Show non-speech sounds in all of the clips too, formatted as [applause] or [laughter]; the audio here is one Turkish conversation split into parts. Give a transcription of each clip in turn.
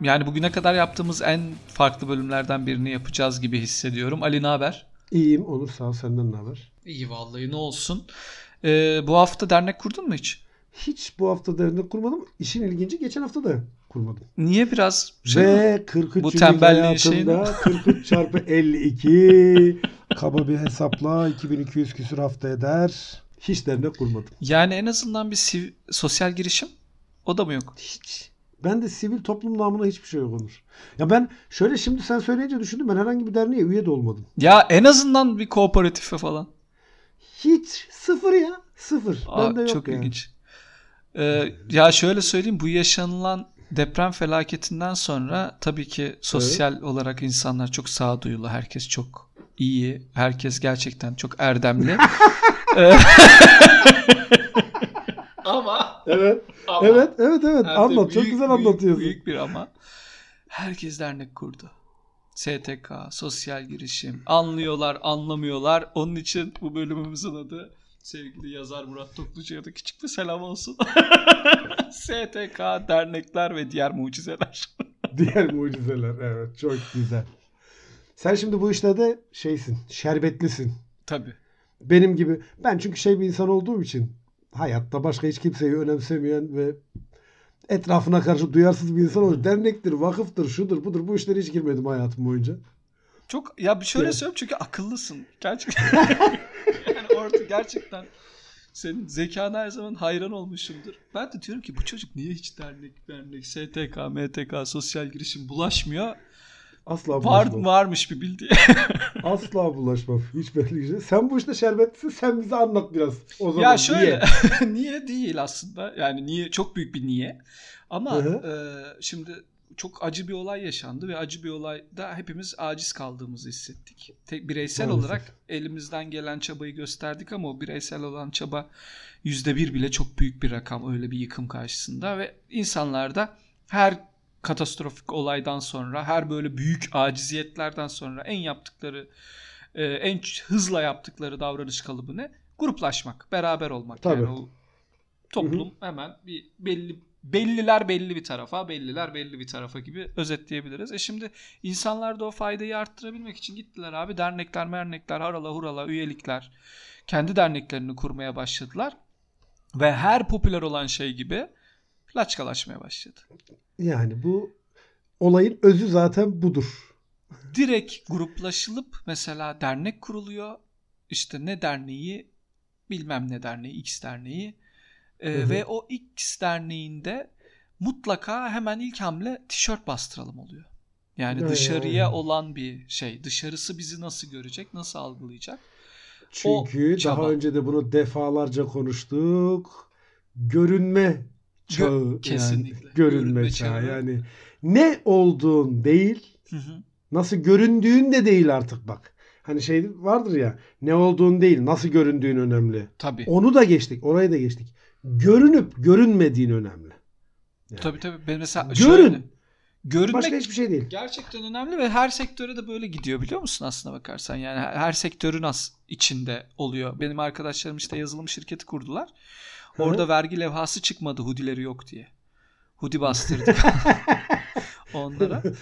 yani bugüne kadar yaptığımız en farklı bölümlerden birini yapacağız gibi hissediyorum. Ali ne haber? İyiyim Onur sağ ol senden ne haber? İyi vallahi ne olsun. Ee, bu hafta dernek kurdun mu hiç? Hiç bu hafta dernek kurmadım. İşin ilginci geçen hafta da kurmadım. Niye biraz şey Ve mi? 43 Bu yıllık tembelliğin şeyini- hayatımda [laughs] 43 çarpı 52 kaba bir hesapla 2200 küsur hafta eder. Hiç dernek kurmadım. Yani en azından bir siv- sosyal girişim o da mı yok? Hiç. Ben de sivil toplum namına hiçbir şey yok Onur. Ya ben şöyle şimdi sen söyleyince düşündüm ben herhangi bir derneğe üye de olmadım. Ya en azından bir kooperatife falan. Hiç sıfır ya sıfır. Aa, Bende yok çok yani. ilginç. Ee, ya şöyle söyleyeyim bu yaşanılan deprem felaketinden sonra tabii ki sosyal olarak insanlar çok sağduyulu. Herkes çok iyi. Herkes gerçekten çok erdemli. [laughs] [laughs] Evet. [laughs] ama Evet, evet, evet. hem de Anlat. çok büyük- güzel büyük- anlatıyorsun. Büyük bir ama. Herkes dernek kurdu. STK, sosyal girişim. Anlıyorlar, anlamıyorlar. Onun için bu bölümümüzün adı sevgili yazar Murat Toplucu'ya da küçük bir selam olsun. [laughs] STK, dernekler ve diğer mucizeler. [laughs] Diğer mucizeler. Evet, çok güzel. Sen şimdi bu işlerde şeysin, şerbetlisin. Tabii. Benim gibi. Ben çünkü şey bir insan olduğum için hayatta başka hiç kimseyi önemsemeyen ve etrafına karşı duyarsız bir insan olur. Dernektir, vakıftır, şudur, budur. Bu işlere hiç girmedim hayatım boyunca. Çok ya bir şöyle Evet. söyleyeyim çünkü akıllısın. Gerçekten. [laughs] yani orada gerçekten senin zekana her zaman hayran olmuşumdur. Ben de diyorum ki bu çocuk niye hiç dernek, dernek, STK, MTK, sosyal girişim bulaşmıyor? Asla Var, bulaşmam. varmış bir bildiği. [laughs] Asla bulaşmam. Hiç belli şey. Sen bu işte şerbetlisin. Sen bize anlat biraz. O zaman ya şöyle niye? [laughs] niye değil aslında. Yani niye çok büyük bir niye. Ama e, şimdi çok acı bir olay yaşandı ve acı bir olayda hepimiz aciz kaldığımızı hissettik. Tek bireysel Maalesef. olarak elimizden gelen çabayı gösterdik ama o bireysel olan çaba yüzde bir bile çok büyük bir rakam öyle bir yıkım karşısında ve insanlar da her katastrofik olaydan sonra her böyle büyük aciziyetlerden sonra en yaptıkları e, en hızla yaptıkları davranış kalıbı ne? Gruplaşmak, beraber olmak. Tabii. Yani o toplum hemen bir belli belliler belli bir tarafa, belliler belli bir tarafa gibi özetleyebiliriz. E şimdi insanlar da o faydayı arttırabilmek için gittiler abi dernekler, mernekler, harala hurala üyelikler kendi derneklerini kurmaya başladılar. Ve her popüler olan şey gibi laçkalaşmaya başladı. Yani bu olayın özü zaten budur. direkt gruplaşılıp mesela dernek kuruluyor. İşte ne derneği bilmem ne derneği X derneği Ee, Hı hı. ve o X derneğinde mutlaka hemen ilk hamle tişört bastıralım oluyor. Yani Ay, dışarıya olan bir şey. Dışarısı bizi nasıl görecek, nasıl algılayacak? Çünkü çaba. daha önce de bunu defalarca konuştuk. Görünme çağı. Kesinlikle. Yani, görünme, Görünme çağı. çağı. Yani ne olduğun değil, Hı hı. nasıl göründüğün de değil artık bak. Hani şey vardır ya, ne olduğun değil, nasıl göründüğün önemli. Tabii. Onu da geçtik, orayı da geçtik. Görünüp görünmediğin önemli. Yani. Tabii tabii. Ben mesela Görün. şöyle, görünmek Başka hiçbir şey değil. Gerçekten önemli ve her sektöre de böyle gidiyor biliyor musun aslına bakarsan. Yani her, sektörün as içinde oluyor. Benim arkadaşlarım işte yazılım şirketi kurdular. Hı. Orada vergi levhası çıkmadı hudileri yok diye. Hudi [laughs] bastırdık onlara. [laughs]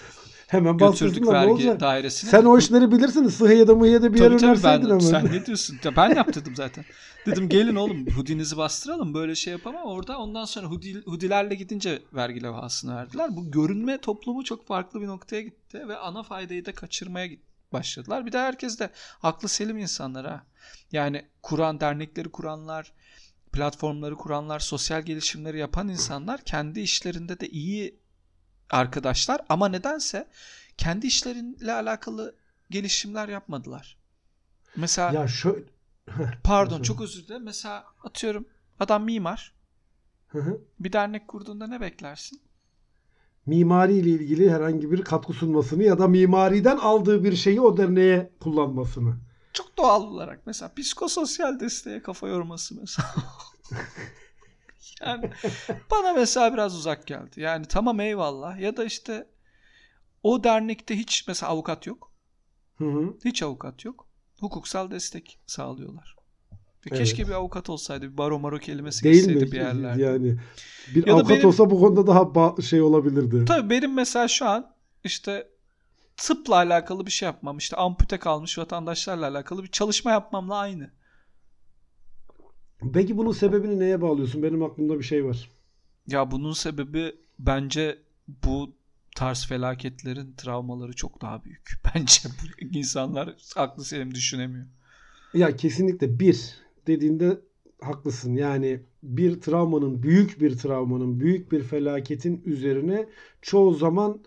Hemen Götürdük vergi dairesine. Sen o işleri bilirsin. Sıhhiye'de mıhiyede bir yer Tabii tabii önerseydin ben, hemen. sen ne diyorsun? Ya ben yaptırdım zaten. Dedim gelin oğlum hudinizi bastıralım böyle şey yapamam. Orada ondan sonra hudi, hudilerle gidince vergi levhasını verdiler. Bu görünme toplumu çok farklı bir noktaya gitti ve ana faydayı da kaçırmaya başladılar. Bir de herkes de aklı selim insanlar ha. Yani kuran dernekleri kuranlar, platformları kuranlar, sosyal gelişimleri yapan insanlar kendi işlerinde de iyi arkadaşlar ama nedense kendi işleriyle alakalı gelişimler yapmadılar. Mesela Ya şöyle... [laughs] pardon çok özür dilerim. Mesela atıyorum adam mimar. Hı hı. Bir dernek kurduğunda ne beklersin? mimari ile ilgili herhangi bir katkı sunmasını ya da mimariden aldığı bir şeyi o derneğe kullanmasını. Çok doğal olarak mesela psikososyal desteğe kafa yorması mesela. [laughs] yani bana mesela biraz uzak geldi. Yani tamam eyvallah ya da işte o dernekte hiç mesela avukat yok. Hı hı. Hiç avukat yok. Hukuksal destek sağlıyorlar. Evet. Keşke bir avukat olsaydı. Bir baro maro kelimesi Değil geçseydi mi? bir yerlerde. Yani bir Ya avukat benim- olsa bu konuda daha şey olabilirdi. Tabii benim mesela şu an işte tıpla alakalı bir şey yapmam. işte ampute kalmış vatandaşlarla alakalı bir çalışma yapmamla aynı. Peki bunun sebebini neye bağlıyorsun? Benim aklımda bir şey var. Ya bunun sebebi bence bu tarz felaketlerin travmaları çok daha büyük. [laughs] Bence insanlar aklı selim düşünemiyor. Ya kesinlikle bir dediğinde haklısın. Yani bir travmanın, büyük bir travmanın, büyük bir felaketin üzerine çoğu zaman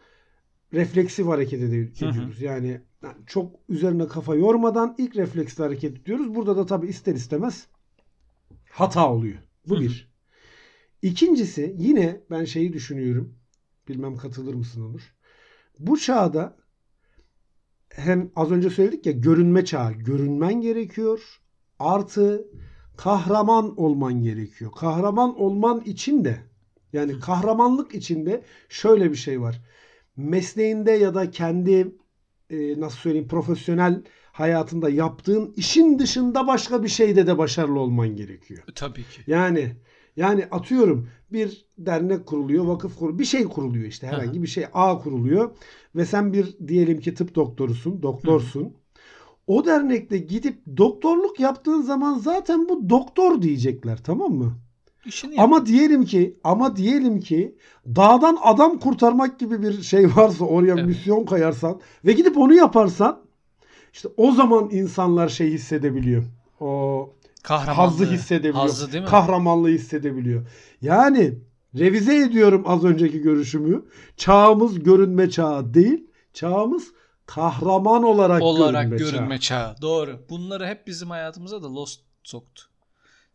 refleksif hareket ede- Hı hı. ediyoruz. Yani çok üzerine kafa yormadan ilk refleksle hareket ediyoruz. Burada da tabii ister istemez hata oluyor. Bu Hı hı. bir. İkincisi yine ben şeyi düşünüyorum. Bilmem katılır mısın Onur? Bu çağda hem az önce söyledik ya görünme çağı. Görünmen gerekiyor. Artı kahraman olman gerekiyor. Kahraman olman için de yani kahramanlık içinde şöyle bir şey var. Mesleğinde ya da kendi e, nasıl söyleyeyim profesyonel hayatında yaptığın işin dışında başka bir şeyde de başarılı olman gerekiyor. Tabii ki. Yani yani atıyorum bir dernek kuruluyor, vakıf kuruluyor, bir şey kuruluyor işte herhangi bir şey A kuruluyor ve sen bir diyelim ki tıp doktorusun, doktorsun. O dernekte gidip doktorluk yaptığın zaman zaten bu doktor diyecekler tamam mı? İşini. Ama diyelim ki ama diyelim ki dağdan adam kurtarmak gibi bir şey varsa oraya Evet. misyon koyarsan ve gidip onu yaparsan işte o zaman insanlar şey hissedebiliyor. O hazzı hissedebiliyor. Hazzı değil mi? Kahramanlığı hissedebiliyor. Yani revize ediyorum az önceki görüşümü. Çağımız görünme çağı değil. Çağımız kahraman olarak, olarak görünme, görünme çağı. çağı. Doğru. Bunları hep bizim hayatımıza da Lost soktu.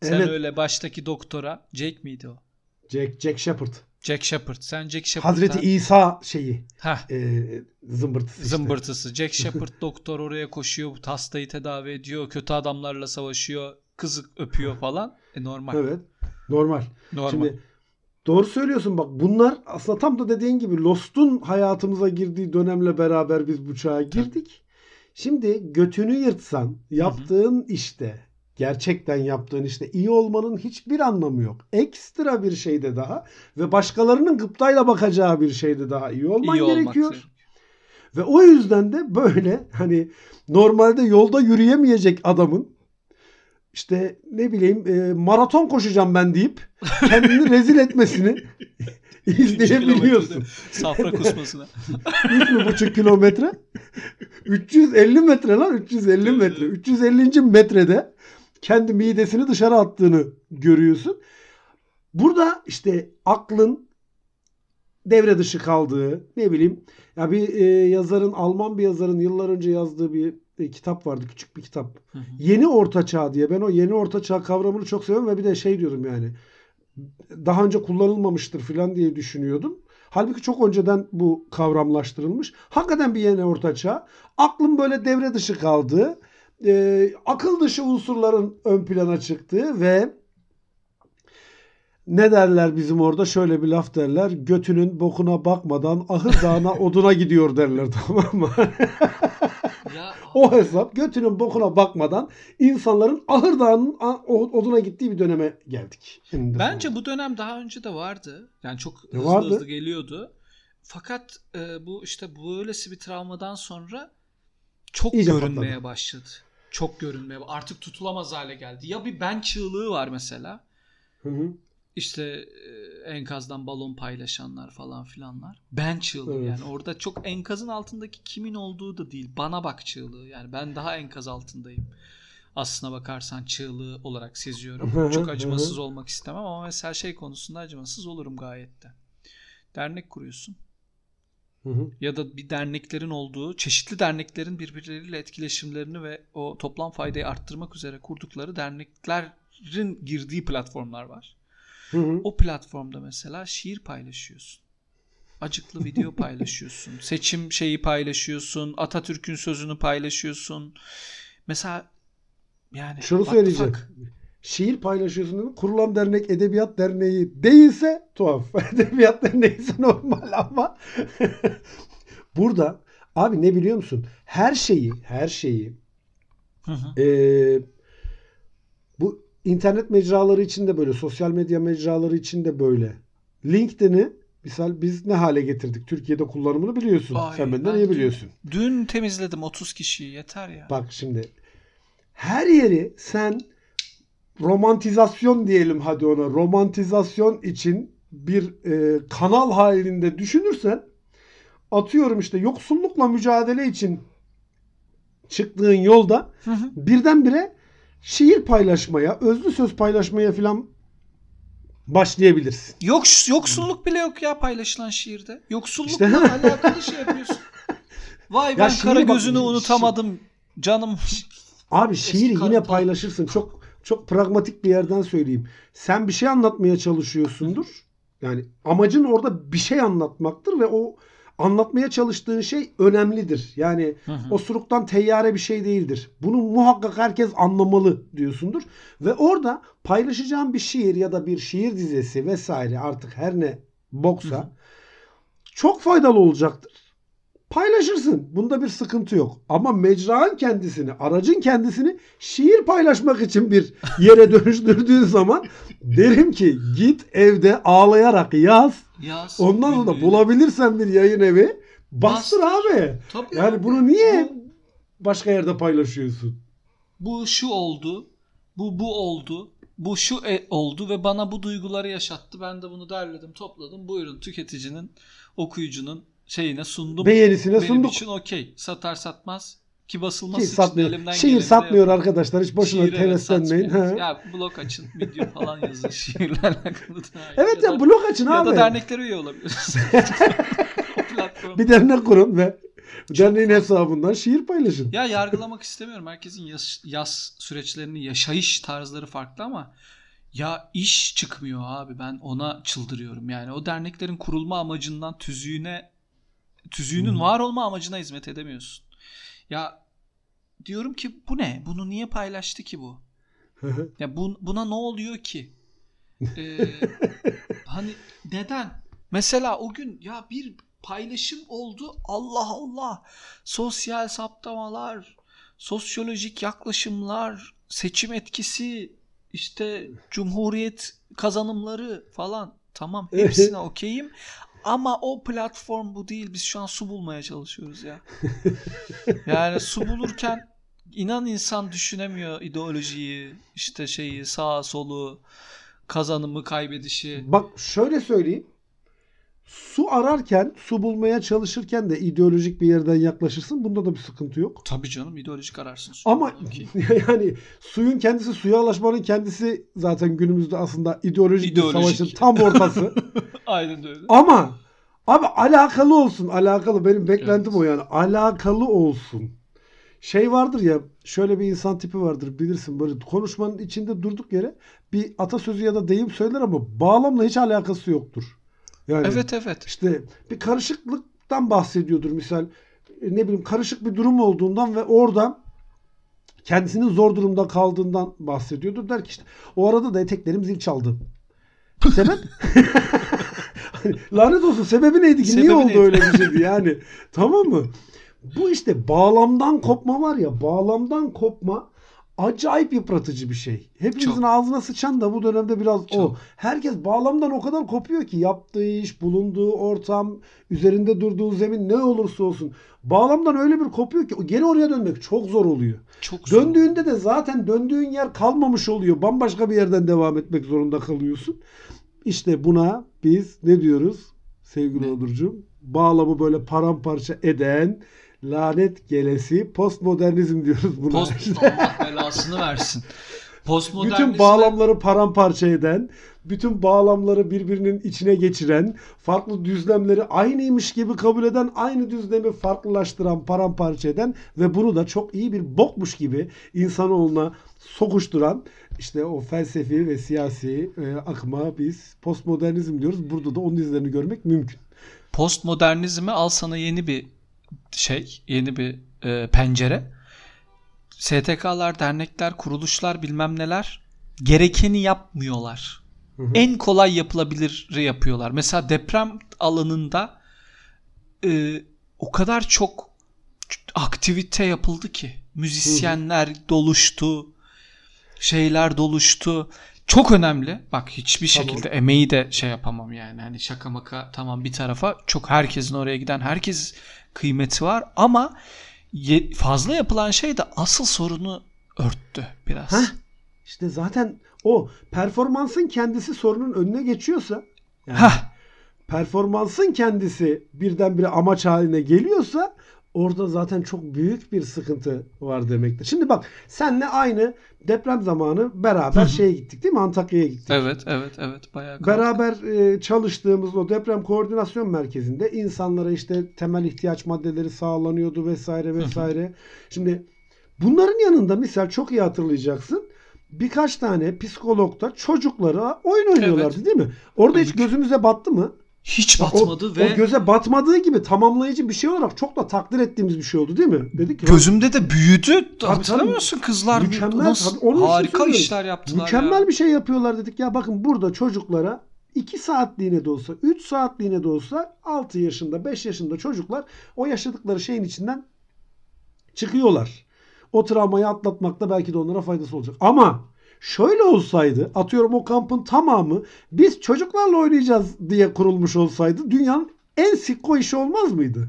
Sen Evet. öyle baştaki doktora Jake miydi o? Jack, Jack Shepard. Jack Shepard. Sen Jack Shepard'a Hazreti İsa şeyi Heh, e, zımbırtısı işte. zımbırtısı. Jack Shepard [laughs] doktor oraya koşuyor. Hastayı tedavi ediyor. Kötü adamlarla savaşıyor. Kızı öpüyor falan. E normal. Evet. Normal. Normal. Şimdi doğru söylüyorsun bak bunlar aslında tam da dediğin gibi Lost'un hayatımıza girdiği dönemle beraber biz bu çağa girdik. Şimdi götünü yırtsan yaptığın işte gerçekten yaptığın işte iyi olmanın hiçbir anlamı yok. Ekstra bir şeyde daha ve başkalarının gıptayla bakacağı bir şeyde daha iyi olman İyi gerekiyor. Ve o yüzden de böyle hani normalde yolda yürüyemeyecek adamın işte ne bileyim e, maraton koşacağım ben deyip kendini [laughs] rezil etmesini [laughs] izleyebiliyorsun. Safra kusmasına. [laughs] 3,5 kilometre 350 metre lan 350 metre 350. metrede kendi midesini dışarı attığını görüyorsun. Burada işte aklın devre dışı kaldığı ne bileyim ya bir e, yazarın Alman bir yazarın yıllar önce yazdığı bir e, kitap vardı küçük bir kitap. Hı hı. Yeni Orta Çağ diye ben o Yeni Orta Çağ kavramını çok seviyorum ve bir de şey diyorum yani daha önce kullanılmamıştır falan diye düşünüyordum. Halbuki çok önceden bu kavramlaştırılmış. Hakikaten bir yeni orta çağ. Aklım böyle devre dışı kaldı. Ee, akıl dışı unsurların ön plana çıktığı ve ne derler bizim orada? Şöyle bir laf derler. Götünün bokuna bakmadan ahır dağına [laughs] oduna gidiyor derler tamam mı? ya o hesap götünün bokuna bakmadan insanların ahır dağının oduna gittiği bir döneme geldik. Eninde Bence sonunda. bu dönem daha önce de vardı. Yani çok E, hızlı vardı. hızlı geliyordu. Fakat e, bu işte böylesi bir travmadan sonra çok İyice görünmeye patladı. başladı. Çok görünmeye artık tutulamaz hale geldi. Ya bir ben çığlığı var mesela. Hı hı. İşte e, enkazdan balon paylaşanlar falan filanlar. Ben çığlığı Evet. yani orada çok enkazın altındaki kimin olduğu da değil. Bana bak çığlığı yani ben daha enkaz altındayım. Aslına bakarsan çığlığı olarak seziyorum. Çok acımasız olmak istemem ama mesela şey konusunda acımasız olurum gayet de. Dernek kuruyorsun Hı hı. ya da bir derneklerin olduğu, çeşitli derneklerin birbirleriyle etkileşimlerini ve o toplam faydayı arttırmak üzere kurdukları derneklerin girdiği platformlar var. Hı hı. O platformda mesela şiir paylaşıyorsun. Acıklı video [laughs] paylaşıyorsun. Seçim şeyi paylaşıyorsun. Atatürk'ün sözünü paylaşıyorsun. Mesela yani Şunu söyleyeceğim. fuck? Şiir paylaşıyorsun? Kurulan dernek Edebiyat Derneği değilse tuhaf. [laughs] Edebiyat Derneği ise normal ama [laughs] burada abi ne biliyor musun? Her şeyi, her şeyi Hı hı. eee, Bu internet mecraları için de böyle, sosyal medya mecraları için de böyle. LinkedIn'i misal biz ne hale getirdik? Türkiye'de kullanımını biliyorsun. Ay, Sen benden ben iyi dün- biliyorsun. Dün temizledim 30 kişiyi yeter ya. Bak şimdi her yeri sen romantizasyon diyelim hadi ona romantizasyon için bir e, kanal halinde düşünürsen atıyorum işte yoksullukla mücadele için çıktığın yolda Hı hı. birdenbire şiir paylaşmaya, özlü söz paylaşmaya falan başlayabilirsin. Yok yoksulluk bile yok ya paylaşılan şiirde. Yoksullukla İşte- alakalı şey yapıyorsun. [laughs] Vay ben Ya şiiri kara bak- gözünü şi- unutamadım canım. Abi şiiri Eski yine paylaşırsın. Çok çok pragmatik bir yerden söyleyeyim. Sen bir şey anlatmaya çalışıyorsundur. Yani amacın orada bir şey anlatmaktır ve o anlatmaya çalıştığın şey önemlidir. Yani Hı hı. osuruktan teyyare bir şey değildir. Bunu muhakkak herkes anlamalı diyorsundur. Ve orada paylaşacağın bir şiir ya da bir şiir dizesi vesaire artık her ne boksa Hı hı. çok faydalı olacaktır. Paylaşırsın. Bunda bir sıkıntı yok. Ama mecranın kendisini, aracın kendisini şiir paylaşmak için bir yere [laughs] dönüştürdüğün zaman derim ki git evde ağlayarak yaz. Yaz. Ondan sonra bulabilirsen bir yayın evi bastır Bastır. abi. Tabii Yani abi. bunu niye Bu, başka yerde paylaşıyorsun? bu şu oldu. Bu bu oldu. Bu şu e- oldu ve bana bu duyguları yaşattı. Ben de bunu derledim, topladım. Buyurun tüketicinin, okuyucunun şeyine sundum. Beğenisine Benim sunduk. için okey. Satar satmaz ki basılması Ki için satmıyor. elimden Şiir satmıyor yaparım. arkadaşlar. Hiç boşuna Şiir evet heveslenmeyin. Ha. [laughs] Ya blog açın, video falan yazın [laughs] şiirle alakalı. Evet ya da- blog açın Ya abi. da derneklere üye olabilirsiniz. [laughs] Bir dernek kurun ve derneğin hesabından şiir paylaşın. Ya yargılamak istemiyorum. Herkesin yaz, yaz süreçlerini, yaşayış tarzları farklı ama ya iş çıkmıyor abi. Ben ona çıldırıyorum. Yani o derneklerin kurulma amacından tüzüğüne tüzüğünün var olma amacına hizmet edemiyorsun. Ya diyorum ki bu ne? Bunu niye paylaştı ki bu? Ya bu, buna ne oluyor ki? [laughs] Ee, hani neden? Mesela o gün ya bir paylaşım oldu. Allah Allah. Sosyal saptamalar, sosyolojik yaklaşımlar, seçim etkisi, işte cumhuriyet kazanımları falan. Tamam hepsine okeyim. Ama o platform bu değil. Biz şu an su bulmaya çalışıyoruz ya. [laughs] Yani su bulurken inan insan düşünemiyor ideolojiyi, işte şeyi, sağa solu, kazanımı, kaybedişi. Bak şöyle söyleyeyim. Su ararken, su bulmaya çalışırken de ideolojik bir yerden yaklaşırsın. Bunda da bir sıkıntı yok. Tabii canım ideolojik ararsın. su. Ama [laughs] yani suyun kendisi, suya ulaşmanın kendisi zaten günümüzde aslında ideolojik, İdeolojik. bir savaşın tam ortası. [laughs] [laughs] Aynen öyle. Ama abi alakalı olsun. Alakalı. Benim beklentim Evet. o yani. Alakalı olsun. Şey vardır ya şöyle bir insan tipi vardır bilirsin böyle konuşmanın içinde durduk yere bir atasözü ya da deyim söyler ama bağlamla hiç alakası yoktur. Yani Evet evet. işte bir karışıklıktan bahsediyordur misal e, ne bileyim karışık bir durum olduğundan ve orada kendisinin zor durumda kaldığından bahsediyordur. Der ki işte o arada da eteklerim zil çaldı. Sebep? [laughs] Lanet olsun sebebi neydi ki? Sebebi Niye oldu neydi? öyle bir şeydi yani? tamam mı? Bu işte bağlamdan kopma var ya bağlamdan kopma acayip yıpratıcı bir şey. Hepimizin Çok. ağzına sıçan da bu dönemde biraz o. Çok. Herkes bağlamdan o kadar kopuyor ki yaptığı iş, bulunduğu ortam, üzerinde durduğu zemin ne olursa olsun. Bağlamdan öyle bir kopuyor ki geri oraya dönmek çok zor oluyor. Çok zor. Döndüğünde de zaten döndüğün yer kalmamış oluyor. Bambaşka bir yerden devam etmek zorunda kalıyorsun. İşte buna biz ne diyoruz sevgili? Onurcuğum? Bağlamı böyle paramparça eden lanet gelesi postmodernizm diyoruz buna. Post Allah belasını versin. Postmodernizme bütün bağlamları paramparça eden, bütün bağlamları birbirinin içine geçiren, farklı düzlemleri aynıymış gibi kabul eden, aynı düzlemi farklılaştıran, paramparça eden ve bunu da çok iyi bir bokmuş gibi insanoğluna sokuşturan işte o felsefi ve siyasi e, akıma biz postmodernizm diyoruz. Burada da onun izlerini görmek mümkün. postmodernizme al sana yeni bir şey, yeni bir e, pencere. STK'lar, dernekler, kuruluşlar bilmem neler gerekeni yapmıyorlar. Hı hı. En kolay yapılabiliri yapıyorlar. Mesela deprem alanında e, o kadar çok aktivite yapıldı ki. Müzisyenler doluştu. şeyler doluştu. Çok önemli. Bak hiçbir Tamam. şekilde emeği de şey yapamam yani. Hani şaka maka tamam bir tarafa çok herkesin oraya giden herkes kıymeti var ama fazla yapılan şey de asıl sorunu örttü biraz. Heh. İşte zaten o performansın kendisi sorunun önüne geçiyorsa yani Hah. performansın kendisi birdenbire amaç haline geliyorsa orada zaten çok büyük bir sıkıntı var demektir. Şimdi bak senle aynı deprem zamanı beraber şeye gittik değil mi? Antakya'ya gittik. Evet evet evet bayağı kaldı. Beraber e, çalıştığımız o deprem koordinasyon merkezinde insanlara işte temel ihtiyaç maddeleri sağlanıyordu vesaire vesaire. Şimdi bunların yanında misal çok iyi hatırlayacaksın. Birkaç tane psikolog da çocuklara oyun oynuyorlardı değil mi? Orada hiç Tabii ki. gözümüze battı mı? Hiç O- batmadı o, ve göze batmadığı gibi tamamlayıcı bir şey olarak çok da takdir ettiğimiz bir şey oldu değil mi? Dedik ki gözümde de büyüdü. Tabii, Hatırlamıyorsun kızlar Mükemmel, nasıl tabii. Onun harika işler yaptılar Mükemmel ya. bir şey yapıyorlar dedik. Ya bakın burada çocuklara 2 saatliğine de olsa 3 saatliğine de olsa 6 yaşında 5 yaşında çocuklar o yaşadıkları şeyin içinden çıkıyorlar. O travmayı atlatmakta belki de onlara faydası olacak. Ama şöyle olsaydı atıyorum o kampın tamamı biz çocuklarla oynayacağız diye kurulmuş olsaydı dünyanın en sikko işi olmaz mıydı?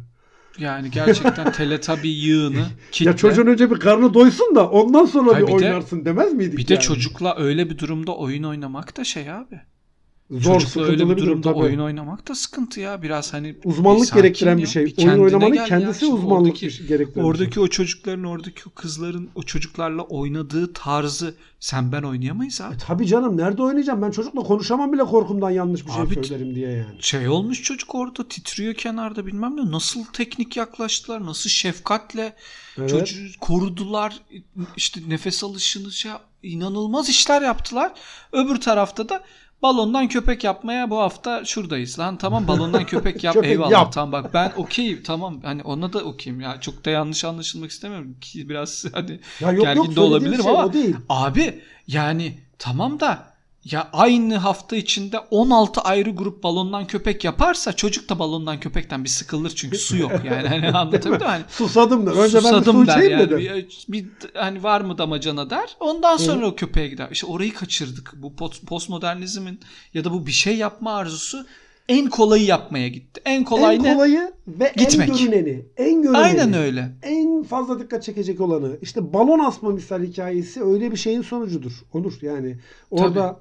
Yani gerçekten teletabi yığını [laughs] kitle. Ya çocuğun önce bir karnı doysun da ondan sonra Hayır, bir bir de- oynarsın demez miydik? bir de yani? çocukla öyle bir durumda oyun oynamak da şey abi. Zor Çocukla öyle sıkıntılı bir bir durum durumda tabii. oyun oynamak da sıkıntı ya. Biraz hani Uzmanlık bir sakin gerektiren bir ya, şey. bir Oyun oynamanın ya. kendisi Şimdi uzmanlık oradaki- bir şey gerektiren Oradaki şey. o çocukların, oradaki o kızların o çocuklarla oynadığı tarzı sen ben oynayamayız abi. E tabii canım nerede oynayacağım? Ben çocukla konuşamam bile korkumdan yanlış bir şey Abi, söylerim diye yani. Şey olmuş çocuk orada titriyor kenarda bilmem ne. Nasıl teknik yaklaştılar, nasıl şefkatle Evet. çocuğu korudular. işte nefes alışını şey inanılmaz işler yaptılar. Öbür tarafta da balondan köpek yapmaya bu hafta şuradayız lan. Tamam balondan [laughs] köpek yap Köpek eyvallah yap. tamam bak ben okeyim tamam hani ona da okeyim ya çok da yanlış anlaşılmak istemiyorum ki biraz hani Ya yok gergin yok de olabilirim şey ama. Abi yani tamam da ya aynı hafta içinde 16 ayrı grup balondan köpek yaparsa çocuk da balondan köpekten bir sıkılır çünkü su yok yani hani [laughs] anlatabildim? Hani Susadım der. Önce ben bir su susadım içeyim yani. dedim. Bir, bir- hani var mı damacana der. Ondan sonra o köpeğe gider. İşte orayı kaçırdık. Bu post- postmodernizmin ya da bu bir şey yapma arzusu en kolayı yapmaya gitti. En kolay en ne? kolayı ve Gitmek. en görüneni. En görüneni. Aynen öyle. En fazla dikkat çekecek olanı. İşte balon asma misal hikayesi öyle bir şeyin sonucudur. Olur yani. Orada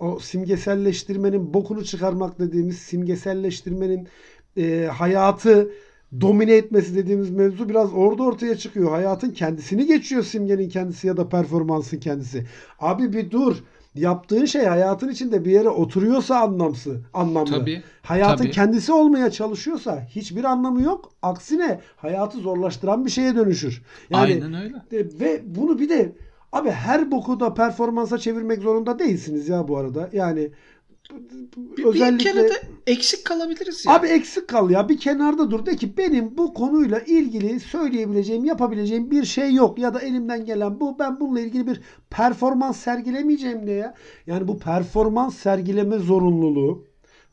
o simgeselleştirmenin bokunu çıkarmak dediğimiz simgeselleştirmenin e, hayatı domine etmesi dediğimiz mevzu biraz orada ortaya çıkıyor. Hayatın kendisini geçiyor simgenin kendisi ya da performansın kendisi. Abi bir dur. Yaptığın şey hayatın içinde bir yere oturuyorsa anlamsı, anlamlı. Tabii. Hayatın tabii. kendisi olmaya çalışıyorsa hiçbir anlamı yok. Aksine hayatı zorlaştıran bir şeye dönüşür. Yani Aynen öyle. de- ve bunu bir de abi her boku da performansa çevirmek zorunda değilsiniz ya bu arada. Yani Bir, özellikle bir kere de eksik kalabiliriz ya. Abi eksik kal ya. Bir kenarda dur. De ki benim bu konuyla ilgili söyleyebileceğim, yapabileceğim bir şey yok. Ya da elimden gelen bu. Ben bununla ilgili bir performans sergilemeyeceğim de ya. Yani bu performans sergileme zorunluluğu,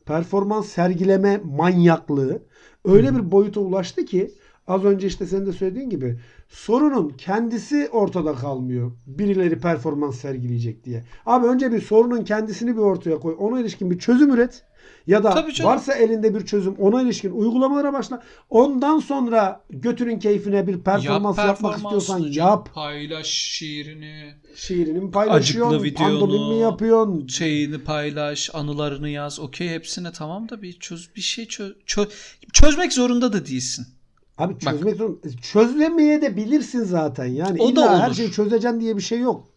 performans sergileme manyaklığı öyle bir boyuta ulaştı ki az önce işte senin de söylediğin gibi sorunun kendisi ortada kalmıyor. Birileri performans sergileyecek diye. Abi önce bir sorunun kendisini bir ortaya koy. Ona ilişkin bir çözüm üret. Ya da varsa elinde bir çözüm ona ilişkin uygulamalara başla. Ondan sonra götünün keyfine bir performans Yap yapmak istiyorsan yap. Paylaş şiirini, Şiirini mi paylaşıyorsun? Acıklı videonu, mi yapıyorsun? şeyini paylaş, anılarını yaz. Okey hepsine tamam da bir çöz bir şey çöz, çö- çözmek zorunda da değilsin. Abi çözmek zorunda. Çözlemeye de bilirsin zaten. Yani O illa her şeyi çözeceksin diye bir şey yok.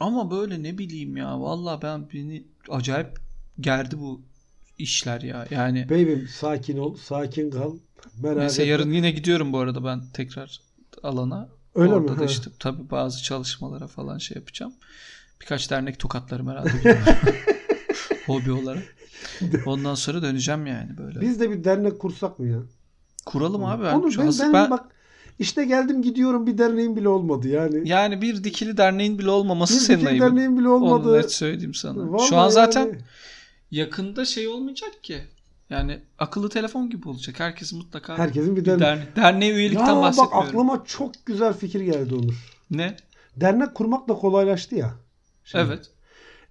Ama böyle ne bileyim ya. Valla ben beni acayip gerdi bu işler ya. Yani Baby'm sakin ol, sakin kal. Merak neyse etme. yarın yine gidiyorum bu arada ben tekrar alana. Öyle Orada mi? da işte tabii bazı çalışmalara falan şey yapacağım. Birkaç dernek tokatlarım herhalde. [laughs] Hobi olarak. Ondan sonra döneceğim yani böyle. Biz de bir dernek kursak mı ya? Kuralım abi. Ben, Onu şu ben, ben ben- bak işte geldim gidiyorum bir derneğim bile olmadı yani. yani bir dikili derneğin bile olmaması bir senin ayıbın. derneğim bile Onu olmadı. net söyleyeyim sana. Vallahi Şu an zaten yani. yakında şey olmayacak ki. Yani akıllı telefon gibi olacak. Herkes mutlaka herkesin bir bir dernek. dernek. Derneğe üyelikten Ya bak bahsetmiyorum. aklıma çok güzel fikir geldi Onur. Ne? Dernek kurmak da kolaylaştı ya. Şimdi Evet.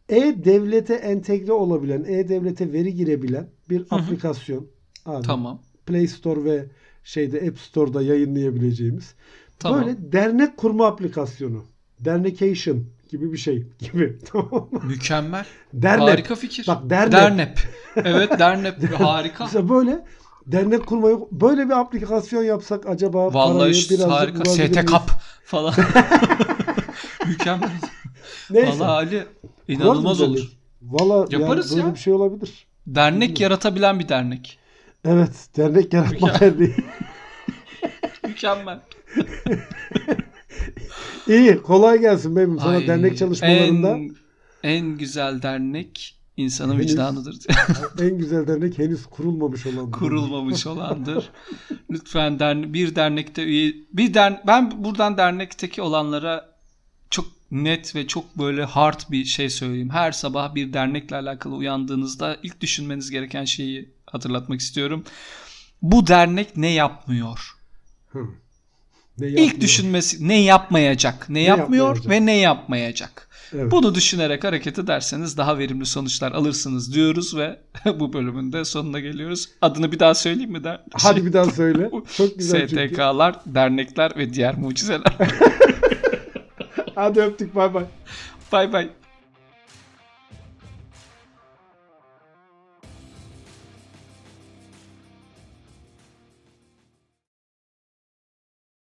E-Devlet'e entegre olabilen, E-Devlet'e veri girebilen bir hı. aplikasyon. Abi, Tamam. Play Store ve şeyde App Store'da yayınlayabileceğimiz. Tamam. Böyle dernek kurma aplikasyonu. Dernekation gibi bir şey [laughs] gibi. Tamam mı? Mükemmel. Dernek. Harika fikir. Bak dernep. Dernep. Evet dernep. [laughs] Harika. Mesela böyle dernek kurmayı böyle bir aplikasyon yapsak acaba Vallahi işte birazcık harika. vurabilir ST miyiz? Kap falan. [laughs] Mükemmel. Neyse. Vallahi Ali inanılmaz olur. Valla Yaparız yani böyle ya. bir şey olabilir. Dernek yaratabilen bir dernek. Evet. Dernek yaratma Ya. derneği. [laughs] Mükemmel. [laughs] İyi. Kolay gelsin benim sana Ay, dernek çalışmalarında. En... En, en güzel dernek insanın Henüz- vicdanıdır. [laughs] güzel dernek henüz kurulmamış olan. Kurulmamış olandır. Lütfen derne bir dernekte üye bir der ben buradan dernekteki olanlara çok net ve çok böyle hard bir şey söyleyeyim. Her sabah bir dernekle alakalı uyandığınızda ilk düşünmeniz gereken şeyi hatırlatmak istiyorum. Bu dernek ne yapmıyor? Ne İlk yapmıyor? düşünmesi ne yapmayacak? Ne, yapmıyor yapmayacak? ve ne yapmayacak? Evet. Bunu düşünerek hareket ederseniz daha verimli sonuçlar alırsınız diyoruz ve [laughs] bu bölümün de sonuna geliyoruz. Adını bir daha söyleyeyim mi der? Hadi bir daha söyle. [laughs] Çok güzel çünkü. STK'lar, dernekler ve diğer mucizeler. [laughs] Hadi öptük bay bay. bay bay.